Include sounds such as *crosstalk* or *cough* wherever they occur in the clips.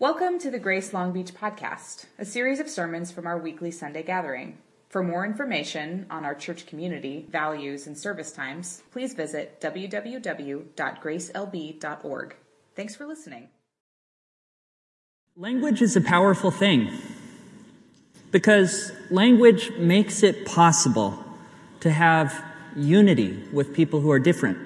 Welcome to the Grace Long Beach podcast, a series of sermons from our weekly Sunday gathering. For more information on our church community, values, and service times, please visit www.gracelb.org. Thanks for listening. Language is a powerful thing because language makes it possible to have unity with people who are different.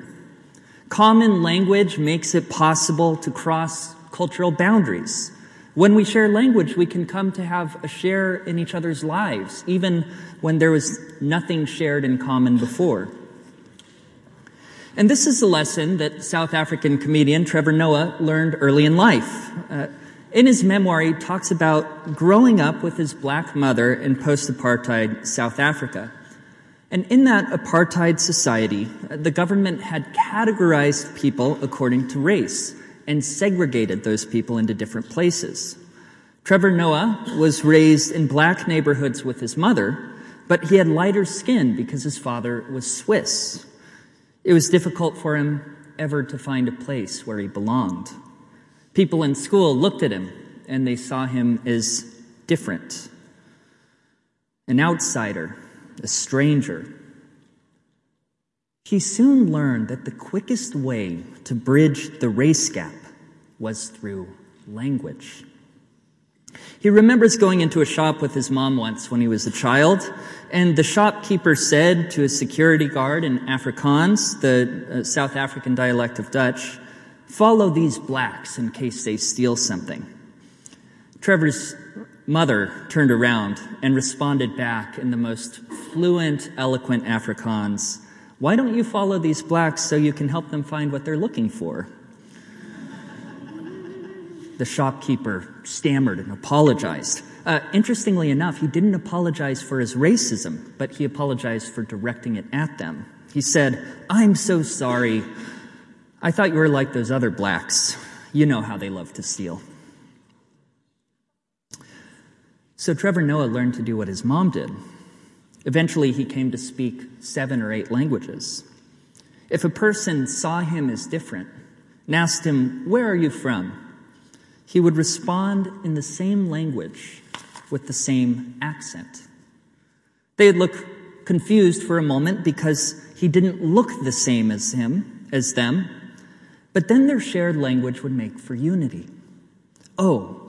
Common language makes it possible to cross cultural boundaries. When we share language, we can come to have a share in each other's lives, even when there was nothing shared in common before. And this is a lesson that South African comedian Trevor Noah learned early in life. Uh, in his memoir, he talks about growing up with his black mother in post-apartheid South Africa. And in that apartheid society, the government had categorized people according to race and segregated those people into different places. Trevor Noah was raised in black neighborhoods with his mother, but he had lighter skin because his father was Swiss. It was difficult for him ever to find a place where he belonged. People in school looked at him and they saw him as different, an outsider, a stranger. He soon learned that the quickest way to bridge the race gap was through language. He remembers going into a shop with his mom once when he was a child, and the shopkeeper said to a security guard in Afrikaans, the uh, South African dialect of Dutch, follow these blacks in case they steal something. Trevor's mother turned around and responded back in the most fluent, eloquent Afrikaans. Why don't you follow these blacks so you can help them find what they're looking for? the shopkeeper stammered and apologized. Uh, interestingly enough, he didn't apologize for his racism, but he apologized for directing it at them. He said, I'm so sorry. I thought you were like those other blacks. You know how they love to steal. So Trevor Noah learned to do what his mom did. Eventually, he came to speak seven or eight languages. If a person saw him as different and asked him, Where are you from? he would respond in the same language with the same accent. They'd look confused for a moment because he didn't look the same as him, as them, but then their shared language would make for unity. Oh,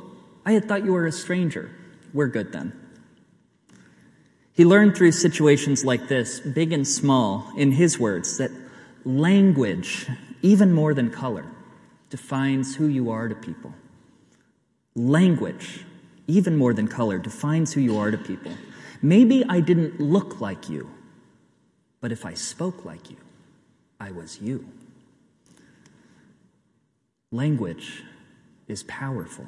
I had thought you were a stranger. We're good then. He learned through situations like this, big and small, in his words, that language, even more than color, defines who you are to people. Language, even more than color, defines who you are to people. Maybe I didn't look like you, but if I spoke like you, I was you. Language is powerful.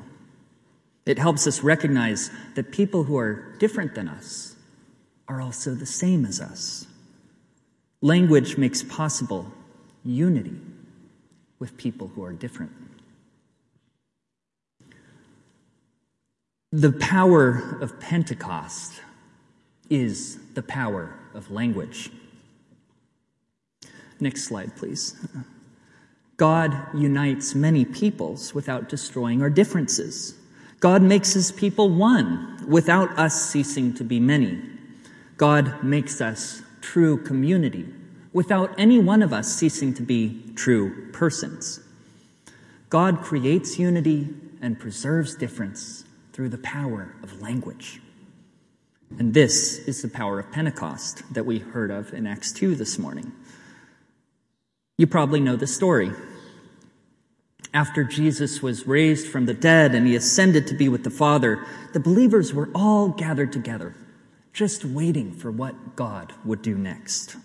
It helps us recognize that people who are different than us are also the same as us. Language makes possible unity with people who are different. The power of Pentecost is the power of language. Next slide, please. God unites many peoples without destroying our differences. God makes his people one without us ceasing to be many. God makes us true community without any one of us ceasing to be true persons. God creates unity and preserves difference through the power of language. And this is the power of Pentecost that we heard of in Acts 2 this morning. You probably know the story. After Jesus was raised from the dead and he ascended to be with the Father, the believers were all gathered together, just waiting for what God would do next.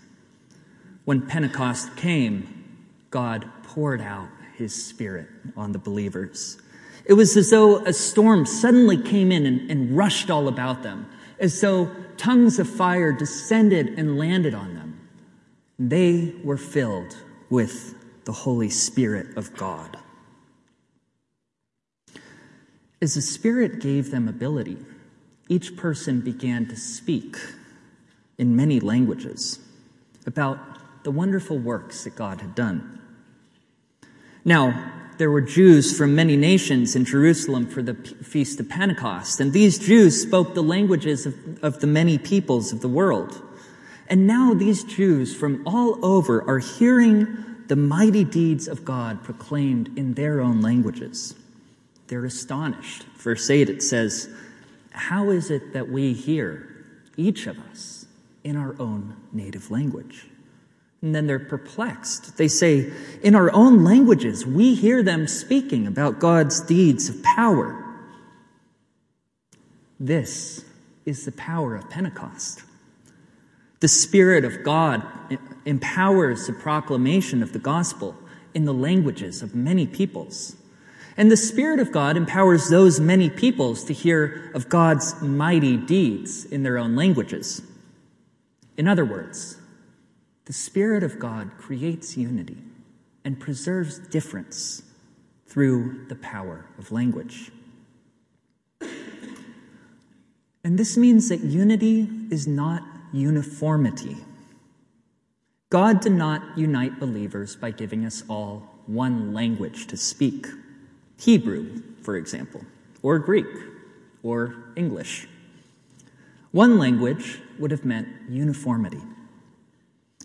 When Pentecost came, God poured out his Spirit on the believers. It was as though a storm suddenly came in and, and rushed all about them, as though tongues of fire descended and landed on them. They were filled with the Holy Spirit of God. As the Spirit gave them ability, each person began to speak in many languages about the wonderful works that God had done. Now, there were Jews from many nations in Jerusalem for the Feast of Pentecost, and these Jews spoke the languages of, of the many peoples of the world. And now these Jews from all over are hearing the mighty deeds of God proclaimed in their own languages. They're astonished. Verse 8 it says, How is it that we hear, each of us, in our own native language? And then they're perplexed. They say, In our own languages, we hear them speaking about God's deeds of power. This is the power of Pentecost. The Spirit of God empowers the proclamation of the gospel in the languages of many peoples. And the Spirit of God empowers those many peoples to hear of God's mighty deeds in their own languages. In other words, the Spirit of God creates unity and preserves difference through the power of language. And this means that unity is not uniformity. God did not unite believers by giving us all one language to speak Hebrew, for example, or Greek, or English. One language would have meant uniformity.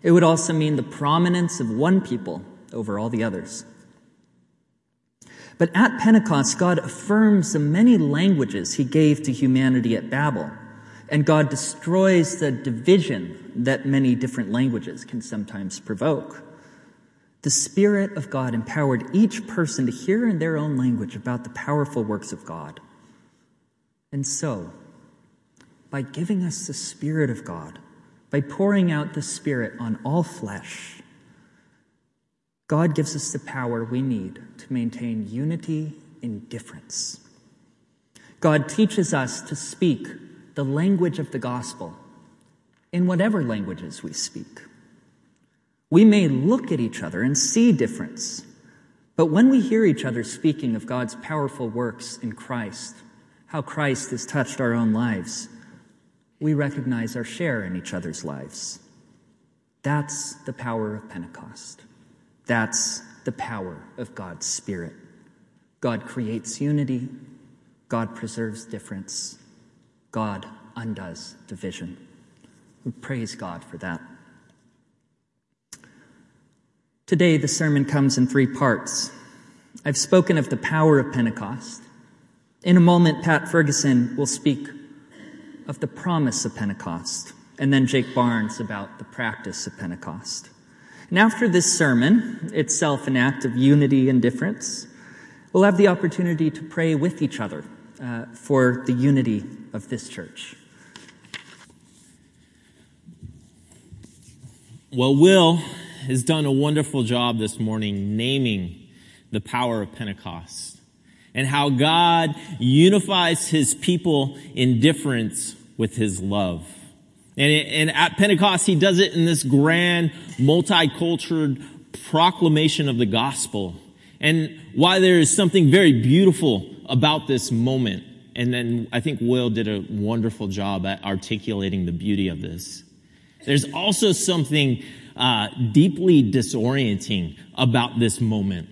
It would also mean the prominence of one people over all the others. But at Pentecost, God affirms the many languages he gave to humanity at Babel and God destroys the division that many different languages can sometimes provoke. The Spirit of God empowered each person to hear in their own language about the powerful works of God. And so, by giving us the Spirit of God, by pouring out the Spirit on all flesh, God gives us the power we need to maintain unity in difference. God teaches us to speak the language of the gospel in whatever languages we speak. We may look at each other and see difference, but when we hear each other speaking of God's powerful works in Christ, how Christ has touched our own lives, we recognize our share in each other's lives. That's the power of Pentecost. That's the power of God's Spirit. God creates unity, God preserves difference, God undoes division. We praise God for that. Today, the sermon comes in three parts. I've spoken of the power of Pentecost. In a moment, Pat Ferguson will speak of the promise of Pentecost, and then Jake Barnes about the practice of Pentecost. And after this sermon, itself an act of unity and difference, we'll have the opportunity to pray with each other uh, for the unity of this church. Well, Will has done a wonderful job this morning naming the power of Pentecost and how God unifies his people in difference with his love. And, and at Pentecost, he does it in this grand, multicultural proclamation of the gospel. And why there is something very beautiful about this moment. And then I think Will did a wonderful job at articulating the beauty of this. There's also something uh, deeply disorienting about this moment.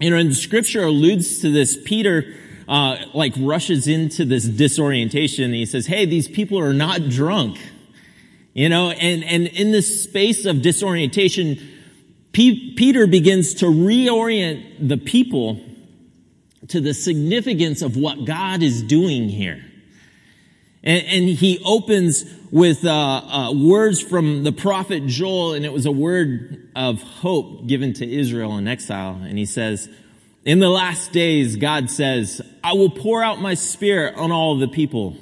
You know, and scripture alludes to this. Peter, uh, like rushes into this disorientation and he says, Hey, these people are not drunk. You know, and, and in this space of disorientation, P- Peter begins to reorient the people to the significance of what God is doing here. And, and he opens with uh, uh, words from the prophet Joel, and it was a word of hope given to Israel in exile. And he says, in the last days, God says, I will pour out my spirit on all the people.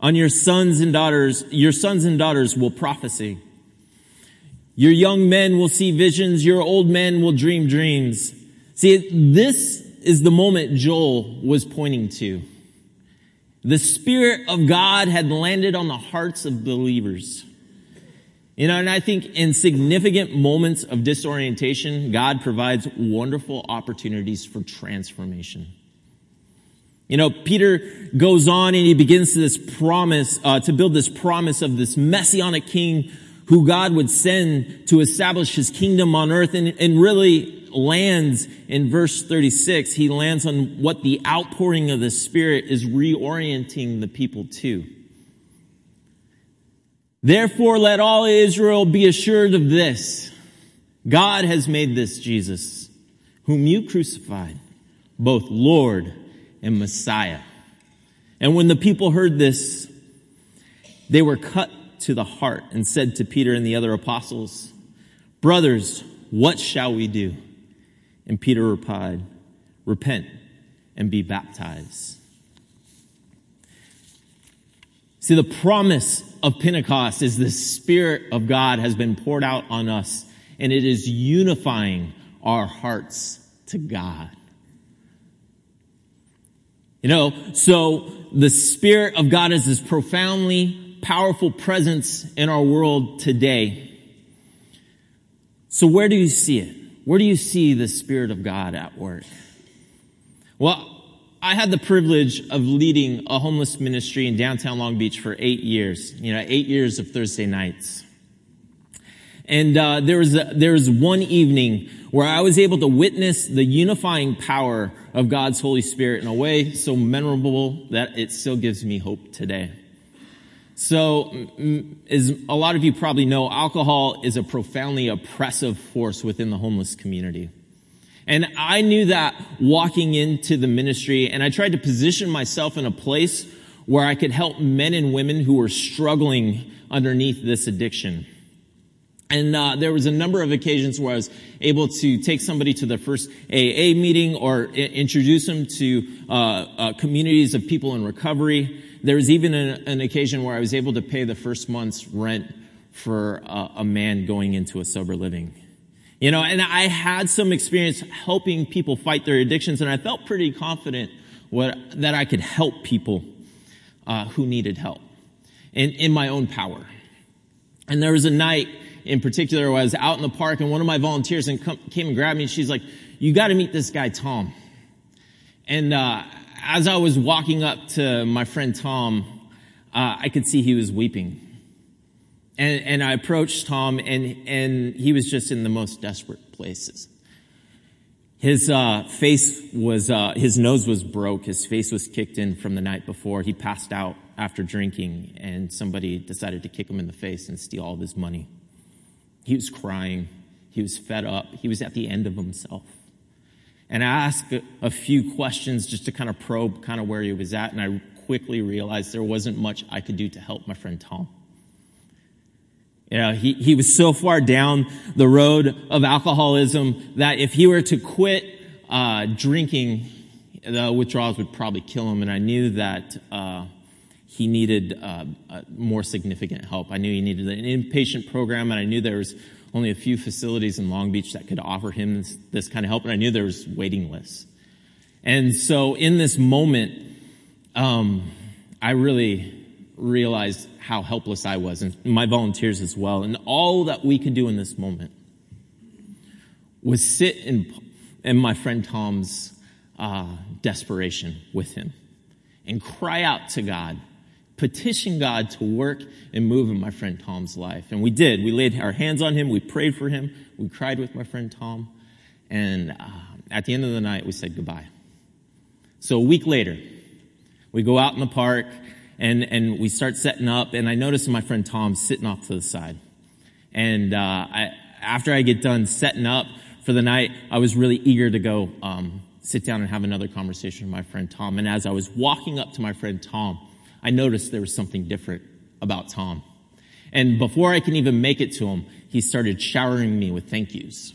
On your sons and daughters, your sons and daughters will prophesy. Your young men will see visions. Your old men will dream dreams. See, this is the moment Joel was pointing to. The Spirit of God had landed on the hearts of believers. You know, and I think in significant moments of disorientation, God provides wonderful opportunities for transformation. You know, Peter goes on and he begins to this promise, uh, to build this promise of this messianic king who God would send to establish his kingdom on earth and, and really lands in verse 36. He lands on what the outpouring of the Spirit is reorienting the people to. Therefore, let all Israel be assured of this. God has made this Jesus, whom you crucified, both Lord and Messiah. And when the people heard this, they were cut to the heart and said to Peter and the other apostles, Brothers, what shall we do? And Peter replied, Repent and be baptized. See, the promise of Pentecost is the Spirit of God has been poured out on us, and it is unifying our hearts to God. You know, so the Spirit of God is this profoundly powerful presence in our world today. So where do you see it? Where do you see the Spirit of God at work? Well, I had the privilege of leading a homeless ministry in downtown Long Beach for eight years. You know, eight years of Thursday nights. And uh, there was a, there was one evening where I was able to witness the unifying power of God's Holy Spirit in a way so memorable that it still gives me hope today. So, as a lot of you probably know, alcohol is a profoundly oppressive force within the homeless community. And I knew that walking into the ministry, and I tried to position myself in a place where I could help men and women who were struggling underneath this addiction. And uh, there was a number of occasions where I was able to take somebody to their first AA meeting or I- introduce them to uh, uh, communities of people in recovery. There was even an, an, occasion where I was able to pay the first month's rent for a man going into a sober living. You know, and I had some experience helping people fight their addictions, and I felt pretty confident what, that I could help people uh, who needed help in, in my own power. And there was a night in particular where I was out in the park, and one of my volunteers came and grabbed me, and she's like, "You got to meet this guy, Tom." And uh, as I was walking up to my friend Tom, uh, I could see he was weeping. And, and I approached Tom, and, and he was just in the most desperate places. His uh, face was, uh, his nose was broke. His face was kicked in from the night before. He passed out after drinking, and somebody decided to kick him in the face and steal all of his money. He was crying. He was fed up. He was at the end of himself. And I asked a, a few questions just to kind of probe kind of where he was at, and I quickly realized there wasn't much I could do to help my friend Tom. You know, he, he was so far down the road of alcoholism that if he were to quit uh, drinking, the withdrawals would probably kill him. And I knew that uh, he needed uh, more significant help. I knew he needed an inpatient program, and I knew there was only a few facilities in Long Beach that could offer him this, this kind of help, and I knew there was waiting lists. And so, in this moment, um, I really realized how helpless I was, and my volunteers as well. And all that we could do in this moment was sit in, in my friend Tom's uh, desperation with him and cry out to God, petition God to work and move in my friend Tom's life. And we did. We laid our hands on him, we prayed for him, we cried with my friend Tom, and uh, at the end of the night, we said goodbye. So a week later, we go out in the park and, and we start setting up, and I notice my friend Tom sitting off to the side. And uh, I, after I get done setting up for the night, I was really eager to go um, sit down and have another conversation with my friend Tom. And as I was walking up to my friend Tom, I noticed there was something different about Tom. And before I can even make it to him, he started showering me with thank yous.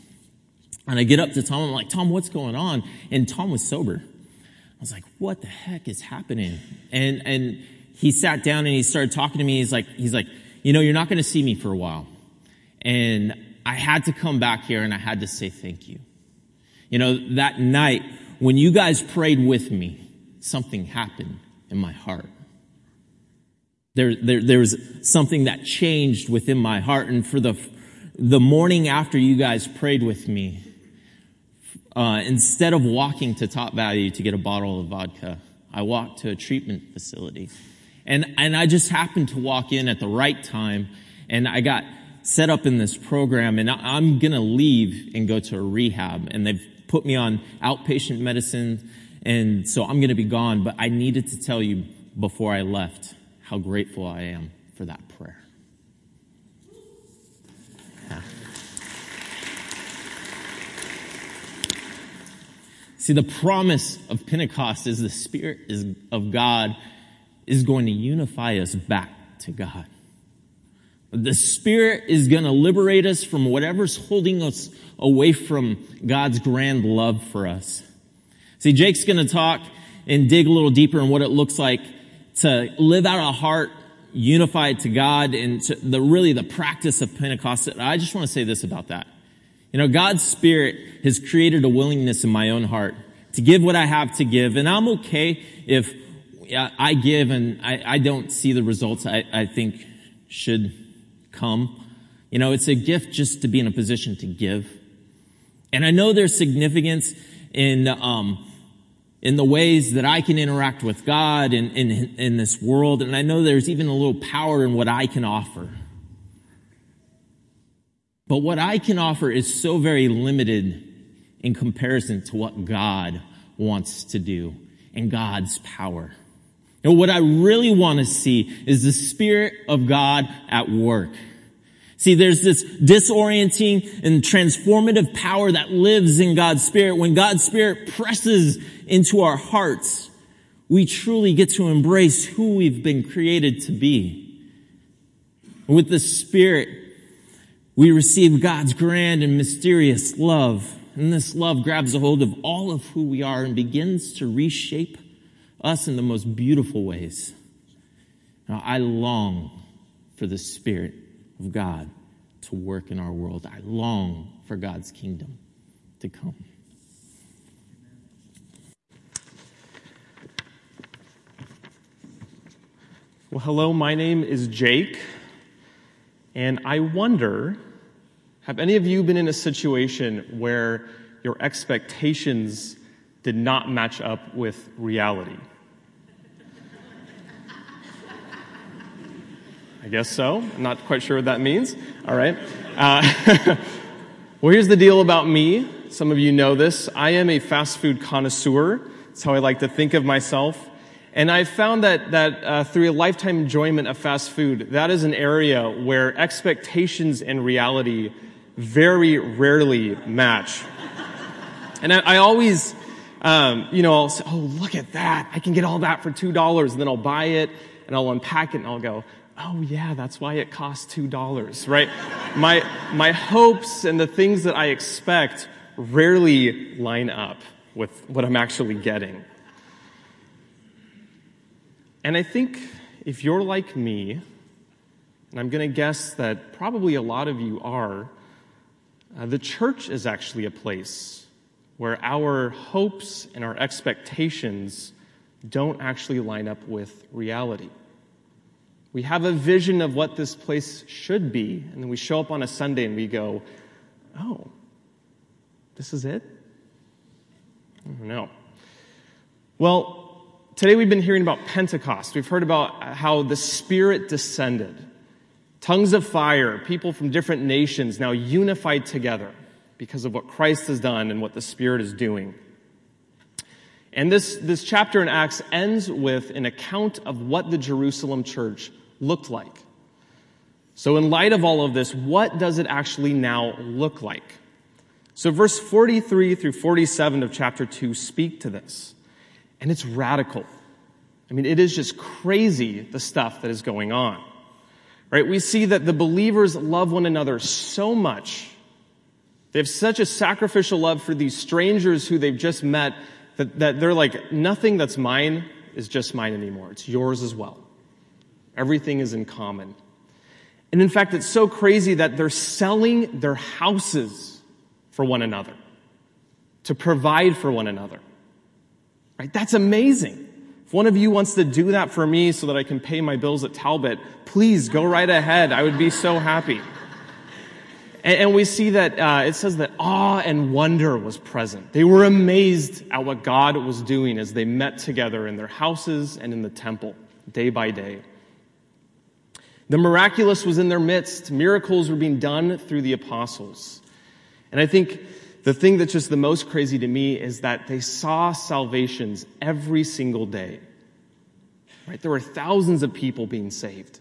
And I get up to Tom, I'm like, Tom, what's going on? And Tom was sober. I was like, what the heck is happening? And, and he sat down and he started talking to me. He's like, he's like, you know, you're not going to see me for a while. And I had to come back here and I had to say thank you. You know, that night when you guys prayed with me, something happened in my heart. There, there, there was something that changed within my heart. And for the, the morning after you guys prayed with me, uh, instead of walking to Top Value to get a bottle of vodka, I walked to a treatment facility and, and I just happened to walk in at the right time and I got set up in this program and I'm going to leave and go to a rehab and they've put me on outpatient medicine. And so I'm going to be gone, but I needed to tell you before I left how grateful I am for that prayer. Yeah. See, the promise of Pentecost is the Spirit is, of God is going to unify us back to God. The Spirit is going to liberate us from whatever's holding us away from God's grand love for us. See, Jake's going to talk and dig a little deeper in what it looks like to live out a heart unified to God and to the really the practice of Pentecost. I just want to say this about that. You know, God's Spirit has created a willingness in my own heart to give what I have to give. And I'm okay if I give and I, I don't see the results I, I think should come. You know, it's a gift just to be in a position to give. And I know there's significance in, um, in the ways that I can interact with God in, in, in this world. And I know there's even a little power in what I can offer. But what I can offer is so very limited in comparison to what God wants to do and God's power. And what I really want to see is the Spirit of God at work. See, there's this disorienting and transformative power that lives in God's Spirit. When God's Spirit presses into our hearts, we truly get to embrace who we've been created to be. With the Spirit, we receive God's grand and mysterious love. And this love grabs a hold of all of who we are and begins to reshape us in the most beautiful ways. Now, I long for the Spirit of God to work in our world. I long for God's kingdom to come. Well, hello, my name is Jake, and I wonder have any of you been in a situation where your expectations did not match up with reality? I guess so. I'm not quite sure what that means. All right. Uh, *laughs* well, here's the deal about me. Some of you know this. I am a fast food connoisseur. That's how I like to think of myself. And I've found that, that uh, through a lifetime enjoyment of fast food, that is an area where expectations and reality very rarely match. And I, I always, um, you know, I'll say, oh, look at that. I can get all that for $2. And then I'll buy it and I'll unpack it and I'll go, oh yeah, that's why it costs $2, right? my, my hopes and the things that I expect rarely line up with what I'm actually getting. And I think if you're like me, and I'm going to guess that probably a lot of you are, uh, the church is actually a place where our hopes and our expectations don't actually line up with reality. We have a vision of what this place should be, and then we show up on a Sunday and we go, oh, this is it? Know. Well, today we've been hearing about Pentecost. We've heard about how the Spirit descended. Tongues of fire, people from different nations now unified together because of what Christ has done and what the Spirit is doing. And this, this chapter in Acts ends with an account of what the Jerusalem church looked like. So, in light of all of this, what does it actually now look like? So, verse 43 through 47 of chapter 2 speak to this. And it's radical. I mean, it is just crazy the stuff that is going on. Right? We see that the believers love one another so much. They have such a sacrificial love for these strangers who they've just met that, that they're like, nothing that's mine is just mine anymore. It's yours as well. Everything is in common. And in fact, it's so crazy that they're selling their houses for one another to provide for one another. Right? That's amazing. If one of you wants to do that for me so that I can pay my bills at Talbot, please go right ahead. I would be so happy. And, and we see that uh, it says that awe and wonder was present. They were amazed at what God was doing as they met together in their houses and in the temple day by day. The miraculous was in their midst. Miracles were being done through the apostles. And I think the thing that's just the most crazy to me is that they saw salvations every single day. Right? There were thousands of people being saved.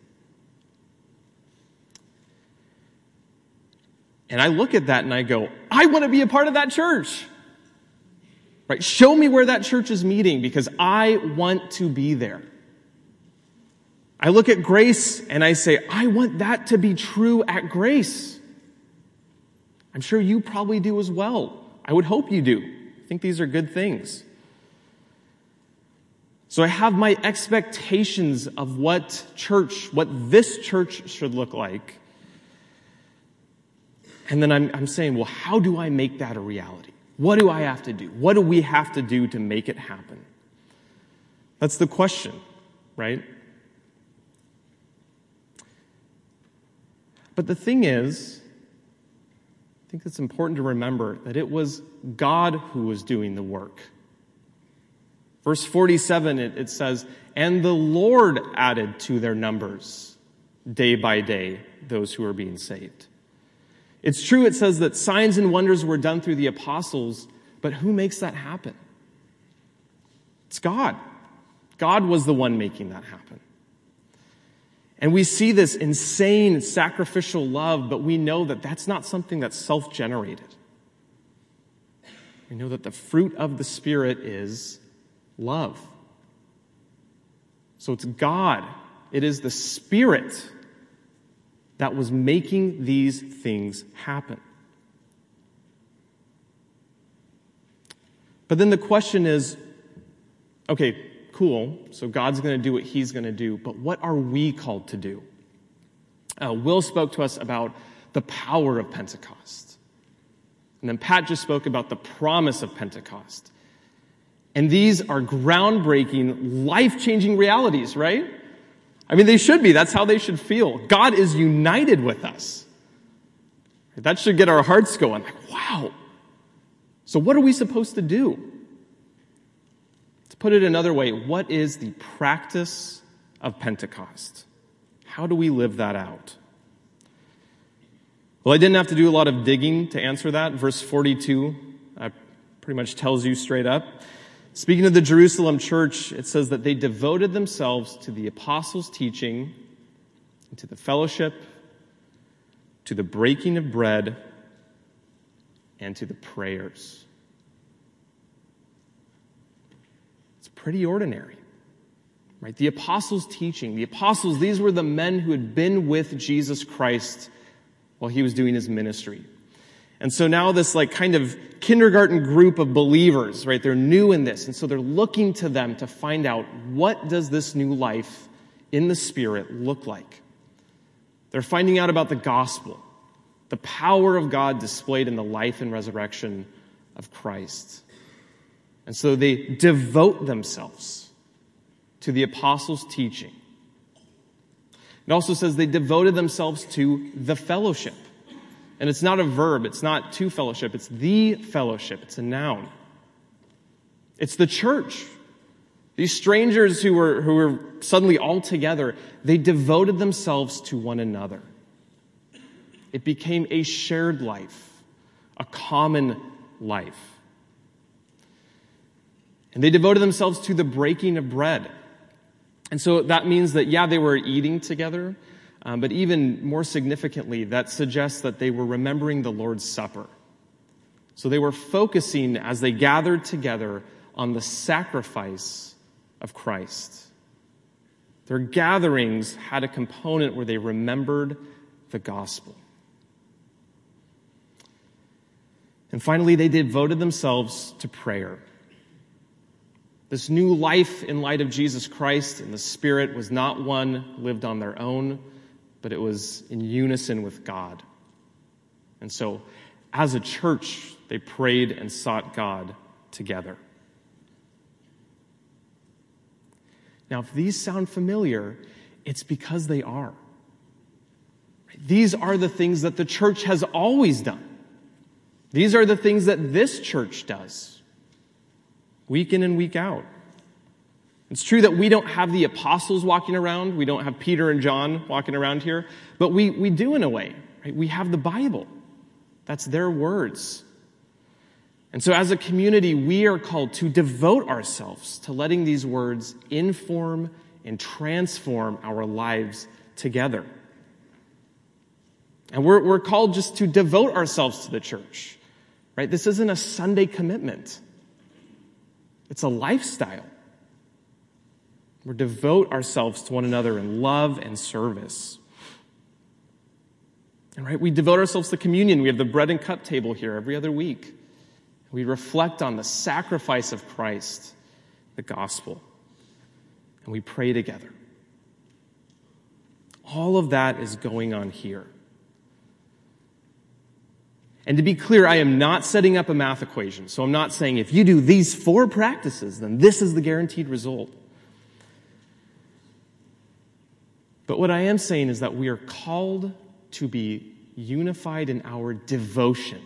And I look at that and I go, I want to be a part of that church. Right? Show me where that church is meeting because I want to be there. I look at grace and I say, I want that to be true at grace. I'm sure you probably do as well. I would hope you do. I think these are good things. So I have my expectations of what church, what this church should look like. And then I'm, I'm saying, well, how do I make that a reality? What do I have to do? What do we have to do to make it happen? That's the question, right? But the thing is, I think it's important to remember that it was God who was doing the work. Verse 47, it, it says, And the Lord added to their numbers day by day those who were being saved. It's true, it says that signs and wonders were done through the apostles, but who makes that happen? It's God. God was the one making that happen. And we see this insane sacrificial love, but we know that that's not something that's self generated. We know that the fruit of the Spirit is love. So it's God, it is the Spirit that was making these things happen. But then the question is okay, cool, so God's going to do what He's going to do, but what are we called to do? Uh, Will spoke to us about the power of Pentecost. And then Pat just spoke about the promise of Pentecost. And these are groundbreaking, life changing realities, right? I mean, they should be. That's how they should feel. God is united with us. That should get our hearts going. Like, wow. So, what are we supposed to do? Put it another way, what is the practice of Pentecost? How do we live that out? Well, I didn't have to do a lot of digging to answer that. Verse 42 uh, pretty much tells you straight up. Speaking of the Jerusalem church, it says that they devoted themselves to the apostles' teaching, to the fellowship, to the breaking of bread, and to the prayers. Pretty ordinary. Right? The apostles' teaching, the apostles, these were the men who had been with Jesus Christ while he was doing his ministry. And so now this like kind of kindergarten group of believers, right? They're new in this. And so they're looking to them to find out what does this new life in the spirit look like? They're finding out about the gospel, the power of God displayed in the life and resurrection of Christ. And so they devote themselves to the apostles' teaching. It also says they devoted themselves to the fellowship. And it's not a verb, it's not to fellowship, it's the fellowship, it's a noun. It's the church. These strangers who were, who were suddenly all together, they devoted themselves to one another. It became a shared life, a common life. And they devoted themselves to the breaking of bread. And so that means that, yeah, they were eating together, um, but even more significantly, that suggests that they were remembering the Lord's Supper. So they were focusing as they gathered together on the sacrifice of Christ. Their gatherings had a component where they remembered the gospel. And finally, they devoted themselves to prayer. This new life in light of Jesus Christ in the Spirit was not one lived on their own, but it was in unison with God. And so, as a church, they prayed and sought God together. Now, if these sound familiar, it's because they are. These are the things that the church has always done. These are the things that this church does, week in and week out. It's true that we don't have the apostles walking around. We don't have Peter and John walking around here, but we, we do in a way. Right? We have the Bible. That's their words. And so, as a community, we are called to devote ourselves to letting these words inform and transform our lives together. And we're, we're called just to devote ourselves to the church, right? This isn't a Sunday commitment, it's a lifestyle. We devote ourselves to one another in love and service. And right, we devote ourselves to communion. We have the bread and cup table here every other week. We reflect on the sacrifice of Christ, the gospel, and we pray together. All of that is going on here. And to be clear, I am not setting up a math equation. So I'm not saying if you do these four practices, then this is the guaranteed result. But what I am saying is that we are called to be unified in our devotion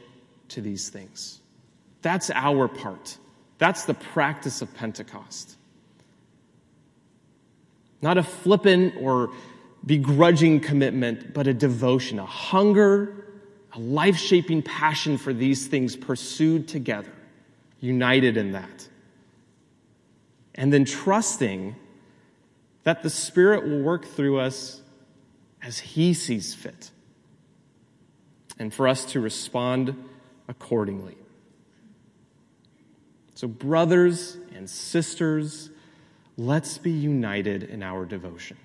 to these things. That's our part. That's the practice of Pentecost. Not a flippant or begrudging commitment, but a devotion, a hunger a life shaping passion for these things pursued together, united in that. And then trusting that the Spirit will work through us as He sees fit, and for us to respond accordingly. So, brothers and sisters, let's be united in our devotion.